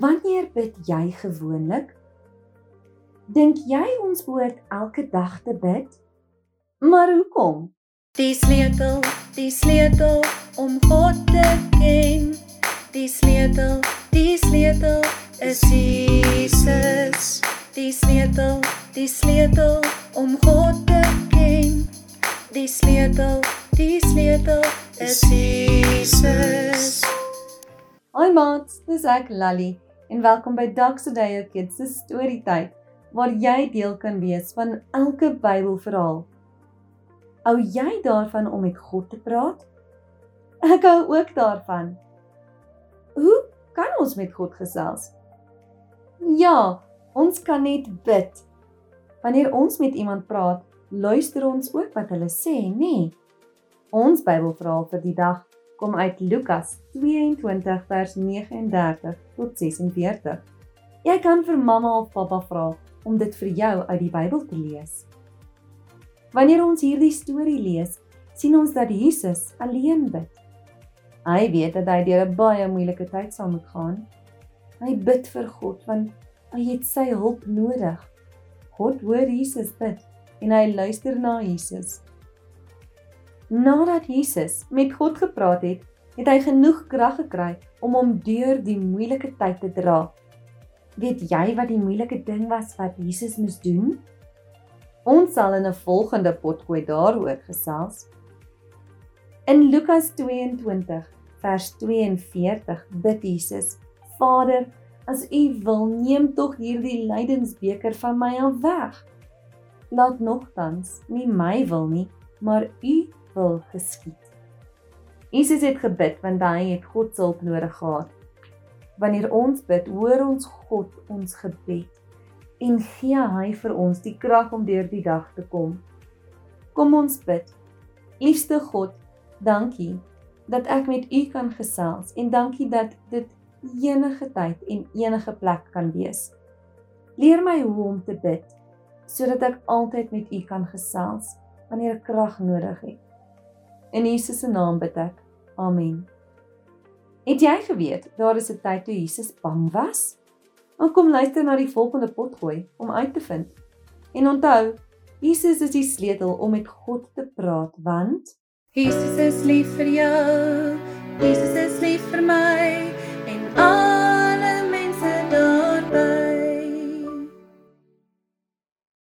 bid jy gewoonlik? Dink jy ons behoort elke dag te bid? Maar hoekom? Die sleutel, die sleutel om God te ken. Die sleutel, die sleutel is Jesus. Die sleutel, die sleutel om God te ken. Die sleutel, die sleutel is Jesus. Hi maats, dis ek Lally en welkom by Ducks Day Kids se storietyd waar jy deel kan wees van elke Bybelverhaal. Hou jy daarvan om met God te praat? Ek hou ook daarvan. Hoe kan ons met God gesels? Ja, ons kan net bid. Wanneer ons met iemand praat, luister ons ook wat hulle sê, nê? Nee. Ons Bybelverhaal vir die dag kom uit Lukas 22 vers 39 tot 46. Jy kan vir mamma of pappa vra om dit vir jou uit die Bybel te lees. Wanneer ons hierdie storie lees, sien ons dat Jesus alleen bid. Hy weet dat hy deur 'n baie moeilike tyd sal moet gaan. Hy bid vir God want hy het sy hulp nodig. God hoor Jesus bid en hy luister na Jesus. Nadat Jesus met God gepraat het, het hy genoeg krag gekry om hom deur die moeilike tyd te dra Weet jy wat die moeilike ding was wat Jesus moes doen? Ons sal in 'n volgende potgooi daaroor gesels. In Lukas 22 vers 42 bid Jesus: Vader, as U wil, neem tog hierdie lydensbeker van my af weg. Laat nogtans nie my wil nie, maar U wil geskied. Jesus het gebid want hy het God se hulp nodig gehad. Wanneer ons bid, hoor ons God ons gebed en gee hy vir ons die krag om deur die dag te kom. Kom ons bid. Liefste God, dankie dat ek met U kan gesels en dankie dat dit enige tyd en enige plek kan wees. Leer my hoe om te bid sodat ek altyd met U kan gesels wanneer ek krag nodig het. In Jesus se naam bid ek. Amen. Het jy geweet daar is 'n tyd toe Jesus bang was? Dan kom luister na die volgende potgooi om uit te vind. En onthou, Jesus is die sleutel om met God te praat, want Jesus is lief vir jou. Jesus is lief vir my.